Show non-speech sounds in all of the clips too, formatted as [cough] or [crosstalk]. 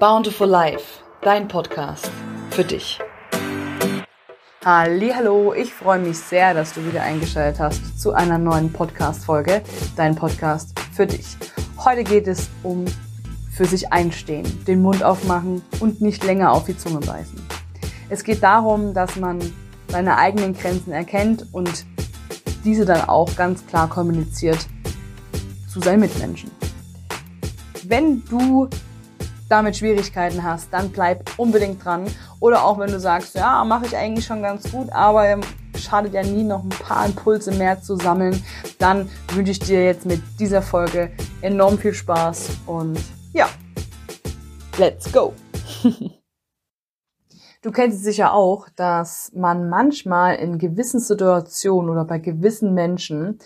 Bountiful Life, dein Podcast für dich. Hallo, ich freue mich sehr, dass du wieder eingeschaltet hast zu einer neuen Podcast Folge, dein Podcast für dich. Heute geht es um für sich einstehen, den Mund aufmachen und nicht länger auf die Zunge beißen. Es geht darum, dass man seine eigenen Grenzen erkennt und diese dann auch ganz klar kommuniziert zu seinen Mitmenschen. Wenn du damit Schwierigkeiten hast, dann bleib unbedingt dran. Oder auch wenn du sagst, ja, mache ich eigentlich schon ganz gut, aber schadet ja nie, noch ein paar Impulse mehr zu sammeln, dann wünsche ich dir jetzt mit dieser Folge enorm viel Spaß und ja, let's go! [laughs] Du kennst es sicher auch, dass man manchmal in gewissen Situationen oder bei gewissen Menschen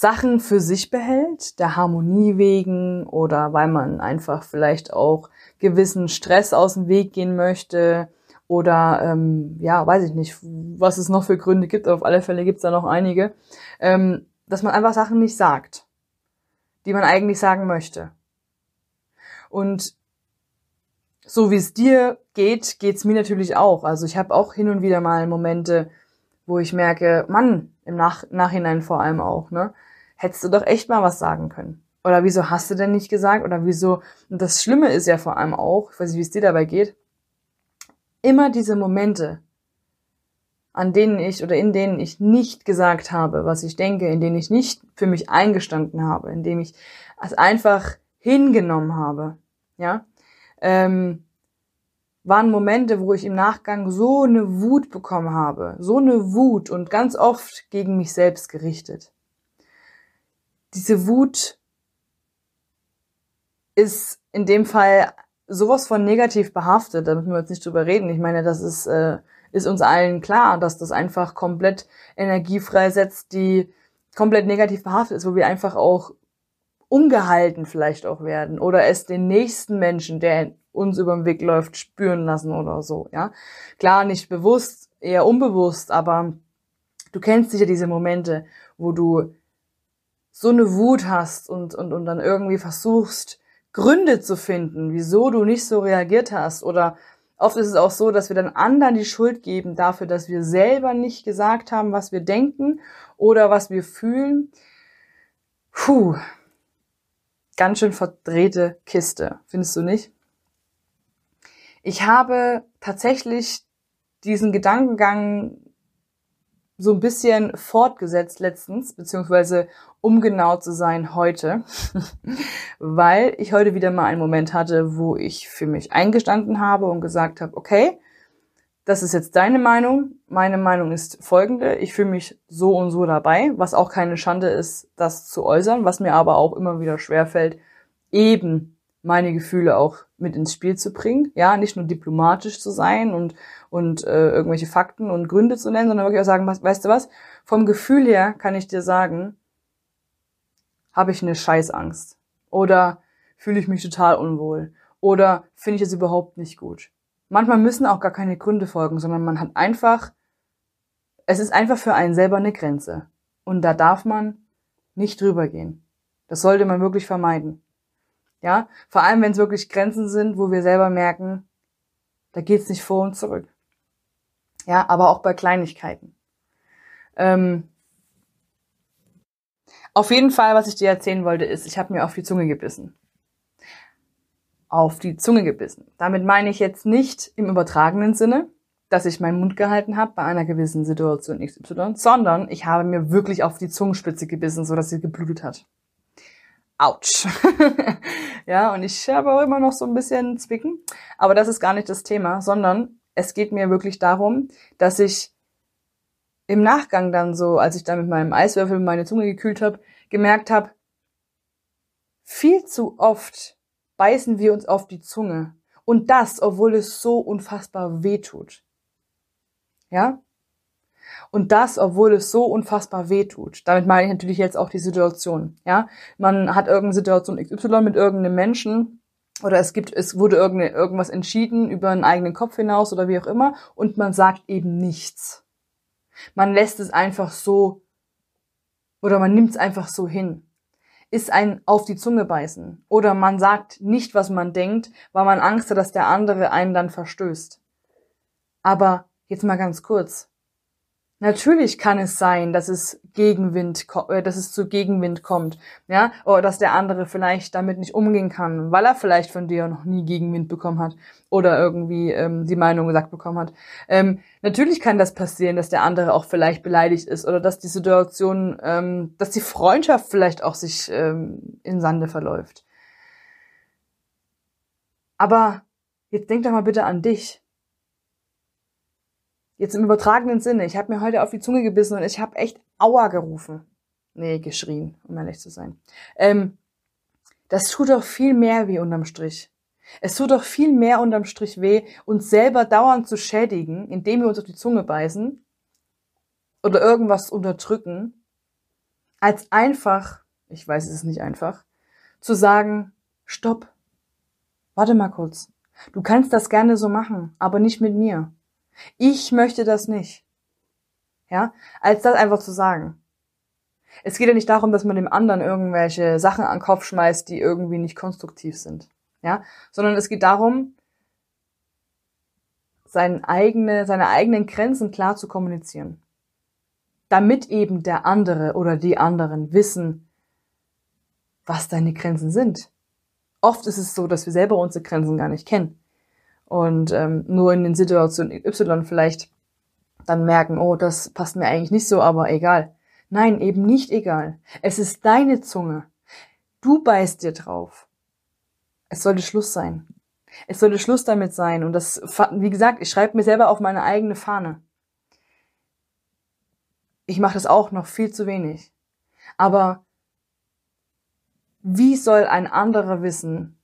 Sachen für sich behält, der Harmonie wegen oder weil man einfach vielleicht auch gewissen Stress aus dem Weg gehen möchte oder ähm, ja, weiß ich nicht, was es noch für Gründe gibt, auf alle Fälle gibt es da noch einige, ähm, dass man einfach Sachen nicht sagt, die man eigentlich sagen möchte. Und so wie es dir geht, geht's mir natürlich auch. Also ich habe auch hin und wieder mal Momente, wo ich merke, Mann, im Nach Nachhinein vor allem auch, ne? Hättest du doch echt mal was sagen können. Oder wieso hast du denn nicht gesagt? Oder wieso? Und das Schlimme ist ja vor allem auch, ich weiß nicht, wie es dir dabei geht, immer diese Momente, an denen ich oder in denen ich nicht gesagt habe, was ich denke, in denen ich nicht für mich eingestanden habe, in denen ich es einfach hingenommen habe, ja, ähm, waren Momente, wo ich im Nachgang so eine Wut bekommen habe, so eine Wut und ganz oft gegen mich selbst gerichtet diese Wut ist in dem Fall sowas von negativ behaftet, da müssen wir jetzt nicht drüber reden. Ich meine, das ist, äh, ist uns allen klar, dass das einfach komplett Energie freisetzt, die komplett negativ behaftet ist, wo wir einfach auch ungehalten vielleicht auch werden oder es den nächsten Menschen, der uns über den Weg läuft, spüren lassen oder so, ja. Klar, nicht bewusst, eher unbewusst, aber du kennst sicher diese Momente, wo du so eine Wut hast und, und, und dann irgendwie versuchst, Gründe zu finden, wieso du nicht so reagiert hast. Oder oft ist es auch so, dass wir dann anderen die Schuld geben dafür, dass wir selber nicht gesagt haben, was wir denken oder was wir fühlen. Puh, ganz schön verdrehte Kiste, findest du nicht? Ich habe tatsächlich diesen Gedankengang so ein bisschen fortgesetzt letztens, beziehungsweise um genau zu sein heute, [laughs] weil ich heute wieder mal einen Moment hatte, wo ich für mich eingestanden habe und gesagt habe, okay, das ist jetzt deine Meinung, meine Meinung ist folgende, ich fühle mich so und so dabei, was auch keine Schande ist, das zu äußern, was mir aber auch immer wieder schwerfällt, eben meine Gefühle auch mit ins Spiel zu bringen. Ja, nicht nur diplomatisch zu sein und, und äh, irgendwelche Fakten und Gründe zu nennen, sondern wirklich auch sagen, weißt du was, vom Gefühl her kann ich dir sagen, habe ich eine Scheißangst. Oder fühle ich mich total unwohl. Oder finde ich es überhaupt nicht gut. Manchmal müssen auch gar keine Gründe folgen, sondern man hat einfach, es ist einfach für einen selber eine Grenze. Und da darf man nicht drüber gehen. Das sollte man wirklich vermeiden. Ja, vor allem wenn es wirklich Grenzen sind, wo wir selber merken, da geht's nicht vor und zurück. Ja, aber auch bei Kleinigkeiten. Ähm, auf jeden Fall, was ich dir erzählen wollte, ist, ich habe mir auf die Zunge gebissen. Auf die Zunge gebissen. Damit meine ich jetzt nicht im übertragenen Sinne, dass ich meinen Mund gehalten habe bei einer gewissen Situation XY, sondern ich habe mir wirklich auf die Zungenspitze gebissen, so dass sie geblutet hat. Autsch. [laughs] ja, und ich habe auch immer noch so ein bisschen Zwicken. Aber das ist gar nicht das Thema, sondern es geht mir wirklich darum, dass ich im Nachgang dann so, als ich dann mit meinem Eiswürfel meine Zunge gekühlt habe, gemerkt habe, viel zu oft beißen wir uns auf die Zunge. Und das, obwohl es so unfassbar weh tut. Ja? Und das, obwohl es so unfassbar weh tut. Damit meine ich natürlich jetzt auch die Situation. Ja, man hat irgendeine Situation XY mit irgendeinem Menschen oder es gibt, es wurde irgendwas entschieden über einen eigenen Kopf hinaus oder wie auch immer und man sagt eben nichts. Man lässt es einfach so oder man nimmt es einfach so hin. ist ein auf die Zunge beißen. Oder man sagt nicht, was man denkt, weil man Angst hat, dass der andere einen dann verstößt. Aber jetzt mal ganz kurz. Natürlich kann es sein, dass es Gegenwind, äh, dass es zu Gegenwind kommt, ja, oder dass der andere vielleicht damit nicht umgehen kann, weil er vielleicht von dir noch nie Gegenwind bekommen hat oder irgendwie ähm, die Meinung gesagt bekommen hat. Ähm, natürlich kann das passieren, dass der andere auch vielleicht beleidigt ist oder dass die Situation, ähm, dass die Freundschaft vielleicht auch sich ähm, in Sande verläuft. Aber jetzt denk doch mal bitte an dich. Jetzt im übertragenen Sinne. Ich habe mir heute auf die Zunge gebissen und ich habe echt Aua gerufen. Nee, geschrien, um ehrlich zu sein. Ähm, das tut doch viel mehr weh unterm Strich. Es tut doch viel mehr unterm Strich weh, uns selber dauernd zu schädigen, indem wir uns auf die Zunge beißen oder irgendwas unterdrücken, als einfach, ich weiß es ist nicht einfach, zu sagen, stopp, warte mal kurz. Du kannst das gerne so machen, aber nicht mit mir. Ich möchte das nicht. Ja, als das einfach zu sagen. Es geht ja nicht darum, dass man dem anderen irgendwelche Sachen an den Kopf schmeißt, die irgendwie nicht konstruktiv sind. Ja, sondern es geht darum, seine, eigene, seine eigenen Grenzen klar zu kommunizieren. Damit eben der andere oder die anderen wissen, was deine Grenzen sind. Oft ist es so, dass wir selber unsere Grenzen gar nicht kennen und ähm, nur in den Situationen Y vielleicht dann merken, oh, das passt mir eigentlich nicht so, aber egal. Nein, eben nicht egal. Es ist deine Zunge. Du beißt dir drauf. Es sollte Schluss sein. Es sollte Schluss damit sein. Und das, wie gesagt, ich schreibe mir selber auf meine eigene Fahne. Ich mache das auch noch viel zu wenig. Aber wie soll ein anderer wissen,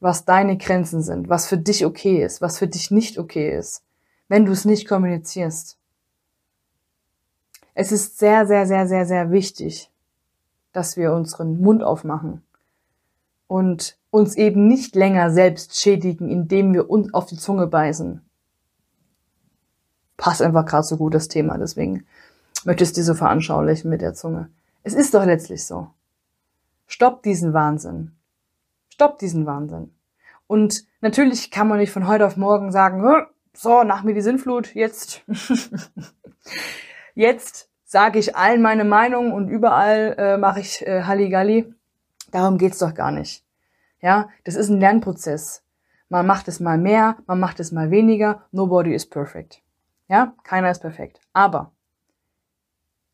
was deine Grenzen sind, was für dich okay ist, was für dich nicht okay ist, wenn du es nicht kommunizierst. Es ist sehr, sehr, sehr, sehr, sehr wichtig, dass wir unseren Mund aufmachen und uns eben nicht länger selbst schädigen, indem wir uns auf die Zunge beißen. Passt einfach gerade so gut das Thema, deswegen möchte ich es dir so veranschaulichen mit der Zunge. Es ist doch letztlich so. Stopp diesen Wahnsinn. Stopp diesen Wahnsinn. Und natürlich kann man nicht von heute auf morgen sagen, so, nach mir die Sinnflut, jetzt, [laughs] jetzt sage ich allen meine Meinung und überall äh, mache ich äh, Halligalli. Darum geht's doch gar nicht. Ja, das ist ein Lernprozess. Man macht es mal mehr, man macht es mal weniger. Nobody is perfect. Ja, keiner ist perfekt. Aber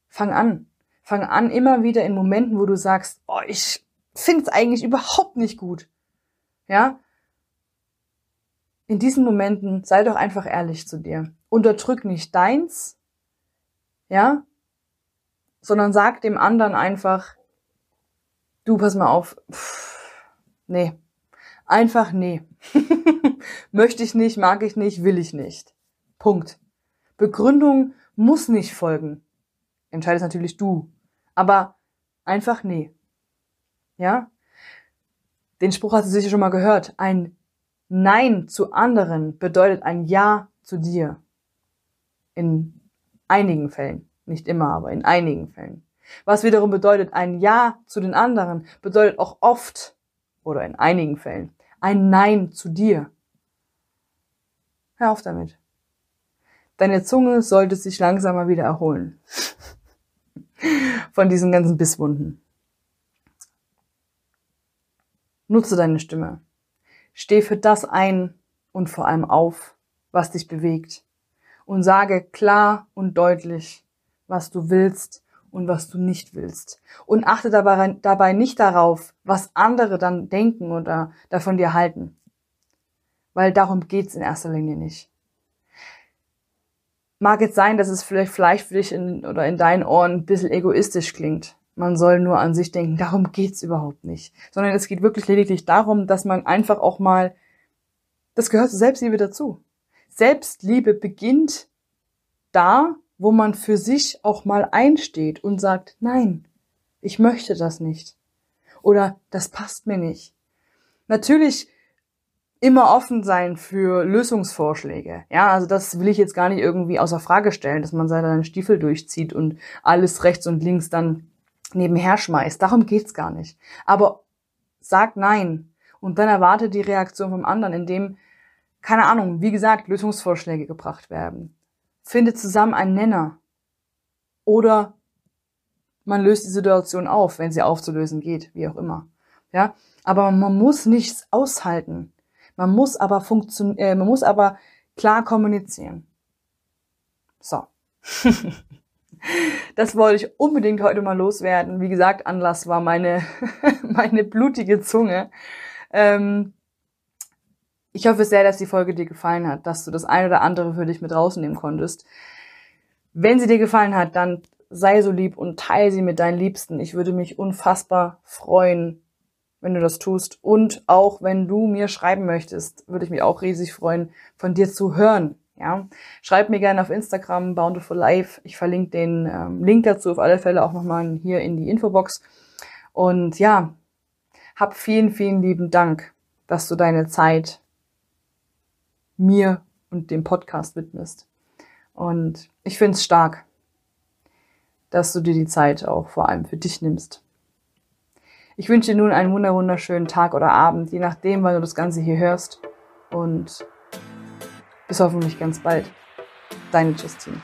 fang an. Fang an immer wieder in Momenten, wo du sagst, oh, ich finde es eigentlich überhaupt nicht gut. Ja? In diesen Momenten sei doch einfach ehrlich zu dir. Unterdrück nicht deins, ja? Sondern sag dem anderen einfach, du pass mal auf, pff, nee. Einfach nee. [laughs] Möchte ich nicht, mag ich nicht, will ich nicht. Punkt. Begründung muss nicht folgen. Entscheidest natürlich du. Aber einfach nee. Ja? Den Spruch hast du sicher schon mal gehört. Ein Nein zu anderen bedeutet ein Ja zu dir. In einigen Fällen. Nicht immer, aber in einigen Fällen. Was wiederum bedeutet, ein Ja zu den anderen bedeutet auch oft oder in einigen Fällen ein Nein zu dir. Hör auf damit. Deine Zunge sollte sich langsam mal wieder erholen. [laughs] Von diesen ganzen Bisswunden. Nutze deine Stimme. Steh für das ein und vor allem auf, was dich bewegt. Und sage klar und deutlich, was du willst und was du nicht willst. Und achte dabei, dabei nicht darauf, was andere dann denken oder davon dir halten. Weil darum geht's in erster Linie nicht. Mag jetzt sein, dass es vielleicht, vielleicht für dich in, oder in deinen Ohren ein bisschen egoistisch klingt man soll nur an sich denken, darum geht's überhaupt nicht. Sondern es geht wirklich lediglich darum, dass man einfach auch mal, das gehört zur Selbstliebe dazu. Selbstliebe beginnt da, wo man für sich auch mal einsteht und sagt, nein, ich möchte das nicht. Oder das passt mir nicht. Natürlich immer offen sein für Lösungsvorschläge. Ja, also das will ich jetzt gar nicht irgendwie außer Frage stellen, dass man seine Stiefel durchzieht und alles rechts und links dann nebenher schmeißt. Darum geht's gar nicht. Aber sag nein und dann erwarte die Reaktion vom anderen, indem, keine Ahnung, wie gesagt, Lösungsvorschläge gebracht werden. Finde zusammen einen Nenner. Oder man löst die Situation auf, wenn sie aufzulösen geht, wie auch immer. Ja, aber man muss nichts aushalten. Man muss aber funktion äh, man muss aber klar kommunizieren. So. [laughs] das wollte ich unbedingt heute mal loswerden. Wie gesagt, Anlass war meine, [laughs] meine blutige Zunge. Ähm, ich hoffe sehr, dass die Folge dir gefallen hat, dass du das eine oder andere für dich mit rausnehmen konntest. Wenn sie dir gefallen hat, dann sei so lieb und teile sie mit deinen Liebsten. Ich würde mich unfassbar freuen, wenn du das tust. Und auch wenn du mir schreiben möchtest, würde ich mich auch riesig freuen, von dir zu hören. Ja, schreib mir gerne auf Instagram Bountiful Life. Ich verlinke den ähm, Link dazu auf alle Fälle auch nochmal hier in die Infobox. Und ja, hab vielen, vielen lieben Dank, dass du deine Zeit mir und dem Podcast widmest. Und ich finde es stark, dass du dir die Zeit auch vor allem für dich nimmst. Ich wünsche dir nun einen wunderschönen Tag oder Abend, je nachdem, wann du das Ganze hier hörst. Und bis hoffentlich ganz bald. Deine Justine.